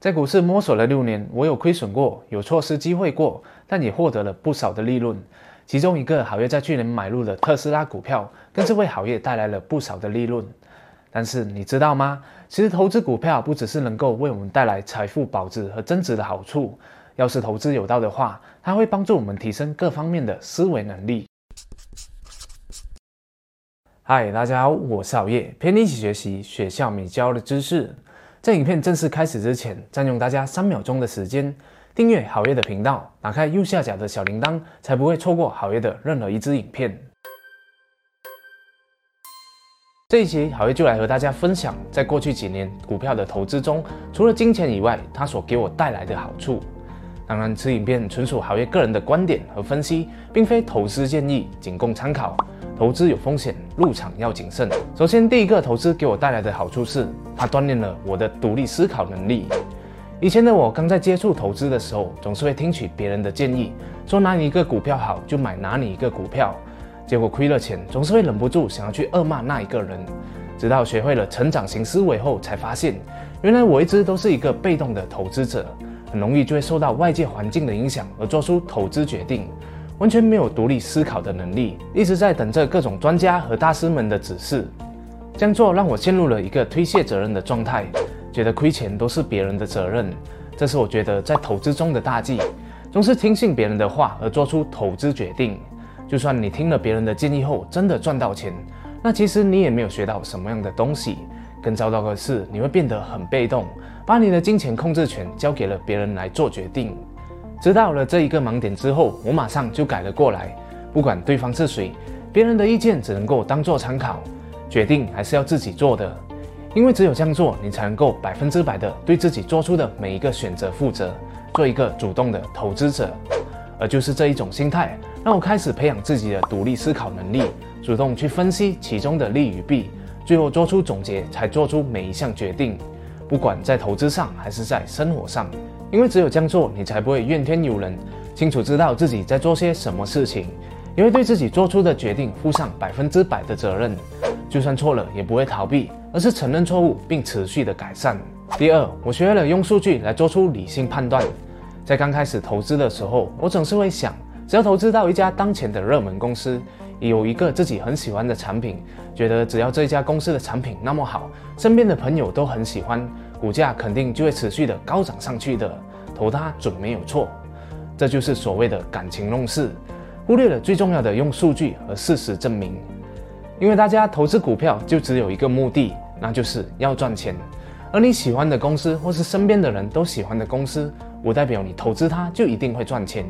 在股市摸索了六年，我有亏损过，有错失机会过，但也获得了不少的利润。其中一个好业在去年买入的特斯拉股票，更是为好业带来了不少的利润。但是你知道吗？其实投资股票不只是能够为我们带来财富保值和增值的好处，要是投资有道的话，它会帮助我们提升各方面的思维能力。嗨，大家好，我是熬夜，陪你一起学习学校没教的知识。在影片正式开始之前，占用大家三秒钟的时间，订阅好业的频道，打开右下角的小铃铛，才不会错过好业的任何一支影片。这一期好业就来和大家分享，在过去几年股票的投资中，除了金钱以外，它所给我带来的好处。当然，此影片纯属好业个人的观点和分析，并非投资建议，仅供参考。投资有风险，入场要谨慎。首先，第一个投资给我带来的好处是，它锻炼了我的独立思考能力。以前的我刚在接触投资的时候，总是会听取别人的建议，说哪里一个股票好就买哪里一个股票，结果亏了钱，总是会忍不住想要去恶骂那一个人。直到学会了成长型思维后，才发现原来我一直都是一个被动的投资者，很容易就会受到外界环境的影响而做出投资决定。完全没有独立思考的能力，一直在等着各种专家和大师们的指示。这样做让我陷入了一个推卸责任的状态，觉得亏钱都是别人的责任。这是我觉得在投资中的大忌，总是听信别人的话而做出投资决定。就算你听了别人的建议后真的赚到钱，那其实你也没有学到什么样的东西。更糟糕的是，你会变得很被动，把你的金钱控制权交给了别人来做决定。知道了这一个盲点之后，我马上就改了过来。不管对方是谁，别人的意见只能够当做参考，决定还是要自己做的。因为只有这样做，你才能够百分之百的对自己做出的每一个选择负责，做一个主动的投资者。而就是这一种心态，让我开始培养自己的独立思考能力，主动去分析其中的利与弊，最后做出总结，才做出每一项决定。不管在投资上还是在生活上。因为只有这样做，你才不会怨天尤人，清楚知道自己在做些什么事情，也会对自己做出的决定负上百分之百的责任。就算错了，也不会逃避，而是承认错误并持续的改善。第二，我学会了用数据来做出理性判断。在刚开始投资的时候，我总是会想，只要投资到一家当前的热门公司，有一个自己很喜欢的产品，觉得只要这家公司的产品那么好，身边的朋友都很喜欢。股价肯定就会持续的高涨上去的，投它准没有错。这就是所谓的感情弄事，忽略了最重要的用数据和事实证明。因为大家投资股票就只有一个目的，那就是要赚钱。而你喜欢的公司或是身边的人都喜欢的公司，不代表你投资它就一定会赚钱。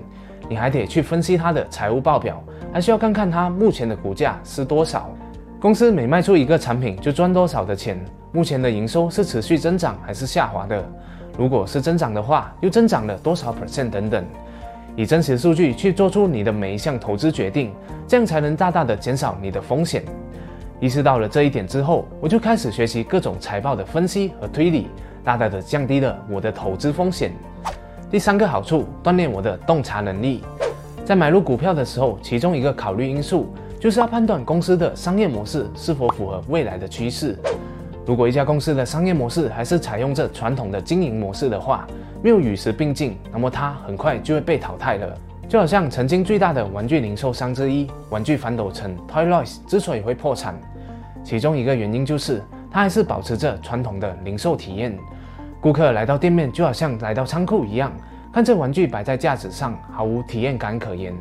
你还得去分析它的财务报表，还需要看看它目前的股价是多少。公司每卖出一个产品就赚多少的钱。目前的营收是持续增长还是下滑的？如果是增长的话，又增长了多少 percent 等等？以真实数据去做出你的每一项投资决定，这样才能大大的减少你的风险。意识到了这一点之后，我就开始学习各种财报的分析和推理，大大的降低了我的投资风险。第三个好处，锻炼我的洞察能力。在买入股票的时候，其中一个考虑因素就是要判断公司的商业模式是否符合未来的趋势。如果一家公司的商业模式还是采用着传统的经营模式的话，没有与时并进，那么它很快就会被淘汰了。就好像曾经最大的玩具零售商之一玩具反斗城 Toys 之所以会破产，其中一个原因就是它还是保持着传统的零售体验。顾客来到店面就好像来到仓库一样，看这玩具摆在架子上，毫无体验感可言。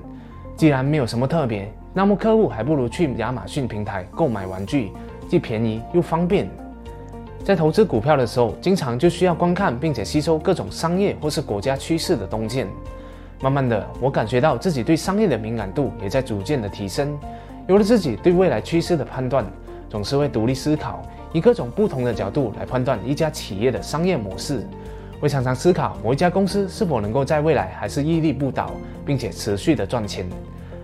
既然没有什么特别，那么客户还不如去亚马逊平台购买玩具，既便宜又方便。在投资股票的时候，经常就需要观看并且吸收各种商业或是国家趋势的动见。慢慢的，我感觉到自己对商业的敏感度也在逐渐的提升。有了自己对未来趋势的判断，总是会独立思考，以各种不同的角度来判断一家企业的商业模式。会常常思考某一家公司是否能够在未来还是屹立不倒，并且持续的赚钱。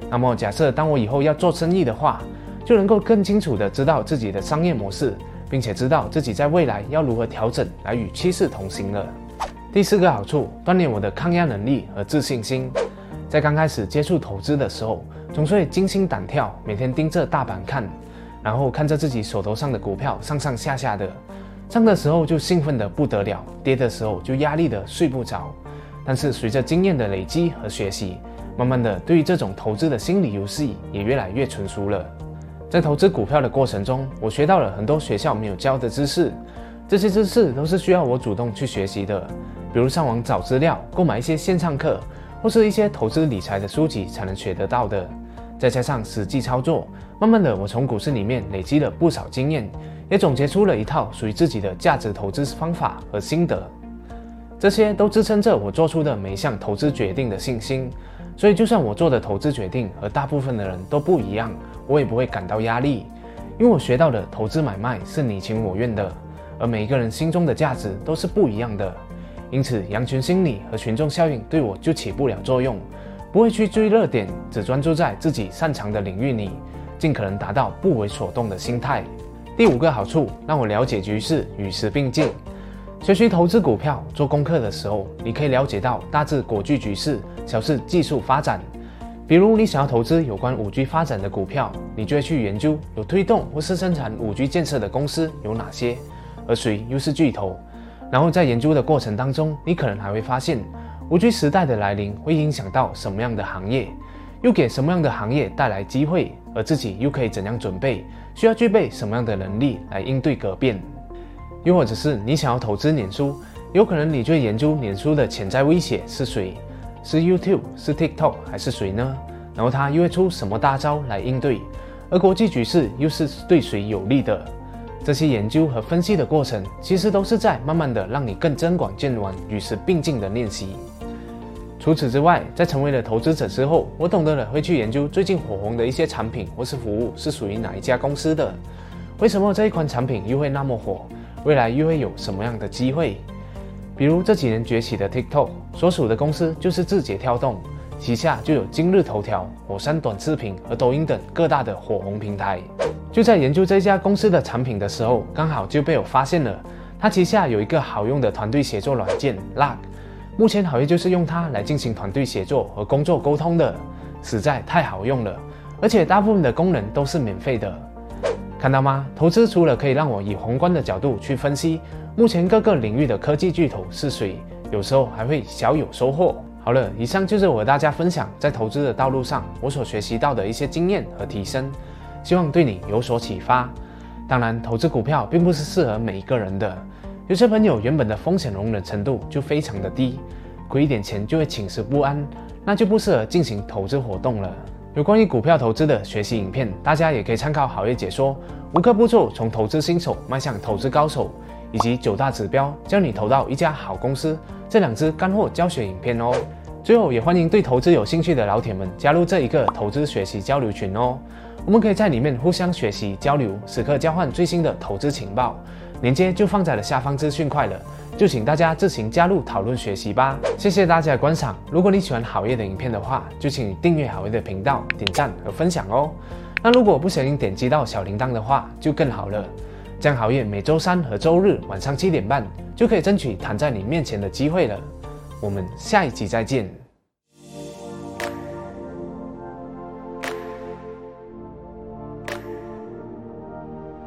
那么，假设当我以后要做生意的话，就能够更清楚的知道自己的商业模式。并且知道自己在未来要如何调整来与趋势同行了。第四个好处，锻炼我的抗压能力和自信心。在刚开始接触投资的时候，总是会惊心胆跳，每天盯着大盘看，然后看着自己手头上的股票上上下下的，上的时候就兴奋的不得了，跌的时候就压力的睡不着。但是随着经验的累积和学习，慢慢的对于这种投资的心理游戏也越来越成熟了。在投资股票的过程中，我学到了很多学校没有教的知识，这些知识都是需要我主动去学习的，比如上网找资料、购买一些线上课，或是一些投资理财的书籍才能学得到的。再加上实际操作，慢慢的我从股市里面累积了不少经验，也总结出了一套属于自己的价值投资方法和心得。这些都支撑着我做出的每一项投资决定的信心，所以就算我做的投资决定和大部分的人都不一样，我也不会感到压力，因为我学到的投资买卖是你情我愿的，而每一个人心中的价值都是不一样的，因此羊群心理和群众效应对我就起不了作用，不会去追热点，只专注在自己擅长的领域里，尽可能达到不为所动的心态。第五个好处，让我了解局势，与时并进。学习投资股票做功课的时候，你可以了解到大致国际局势，小视技术发展。比如你想要投资有关五 G 发展的股票，你就会去研究有推动或是生产五 G 建设的公司有哪些，而谁又是巨头。然后在研究的过程当中，你可能还会发现五 G 时代的来临会影响到什么样的行业，又给什么样的行业带来机会，而自己又可以怎样准备，需要具备什么样的能力来应对革变。又或者是你想要投资脸书，有可能你就研究脸书的潜在威胁是谁，是 YouTube、是 TikTok 还是谁呢？然后他又会出什么大招来应对？而国际局势又是对谁有利的？这些研究和分析的过程，其实都是在慢慢的让你更增广见闻、与时并进的练习。除此之外，在成为了投资者之后，我懂得了会去研究最近火红的一些产品或是服务是属于哪一家公司的，为什么这一款产品又会那么火？未来又会有什么样的机会？比如这几年崛起的 TikTok，所属的公司就是字节跳动，旗下就有今日头条、火山短视频和抖音等各大的火红平台。就在研究这家公司的产品的时候，刚好就被我发现了，它旗下有一个好用的团队协作软件 Lag，目前好业就是用它来进行团队协作和工作沟通的，实在太好用了，而且大部分的功能都是免费的。看到吗？投资除了可以让我以宏观的角度去分析目前各个领域的科技巨头是谁，有时候还会小有收获。好了，以上就是我和大家分享在投资的道路上我所学习到的一些经验和提升，希望对你有所启发。当然，投资股票并不是适合每一个人的，有些朋友原本的风险容忍程度就非常的低，亏一点钱就会寝食不安，那就不适合进行投资活动了。有关于股票投资的学习影片，大家也可以参考好业解说五个步骤，从投资新手迈向投资高手，以及九大指标教你投到一家好公司这两支干货教学影片哦。最后也欢迎对投资有兴趣的老铁们加入这一个投资学习交流群哦，我们可以在里面互相学习交流，时刻交换最新的投资情报，链接就放在了下方资讯块了。就请大家自行加入讨论学习吧，谢谢大家的观赏。如果你喜欢好业的影片的话，就请你订阅好业的频道、点赞和分享哦。那如果不小心点击到小铃铛的话，就更好了。这样好业每周三和周日晚上七点半就可以争取躺在你面前的机会了。我们下一集再见。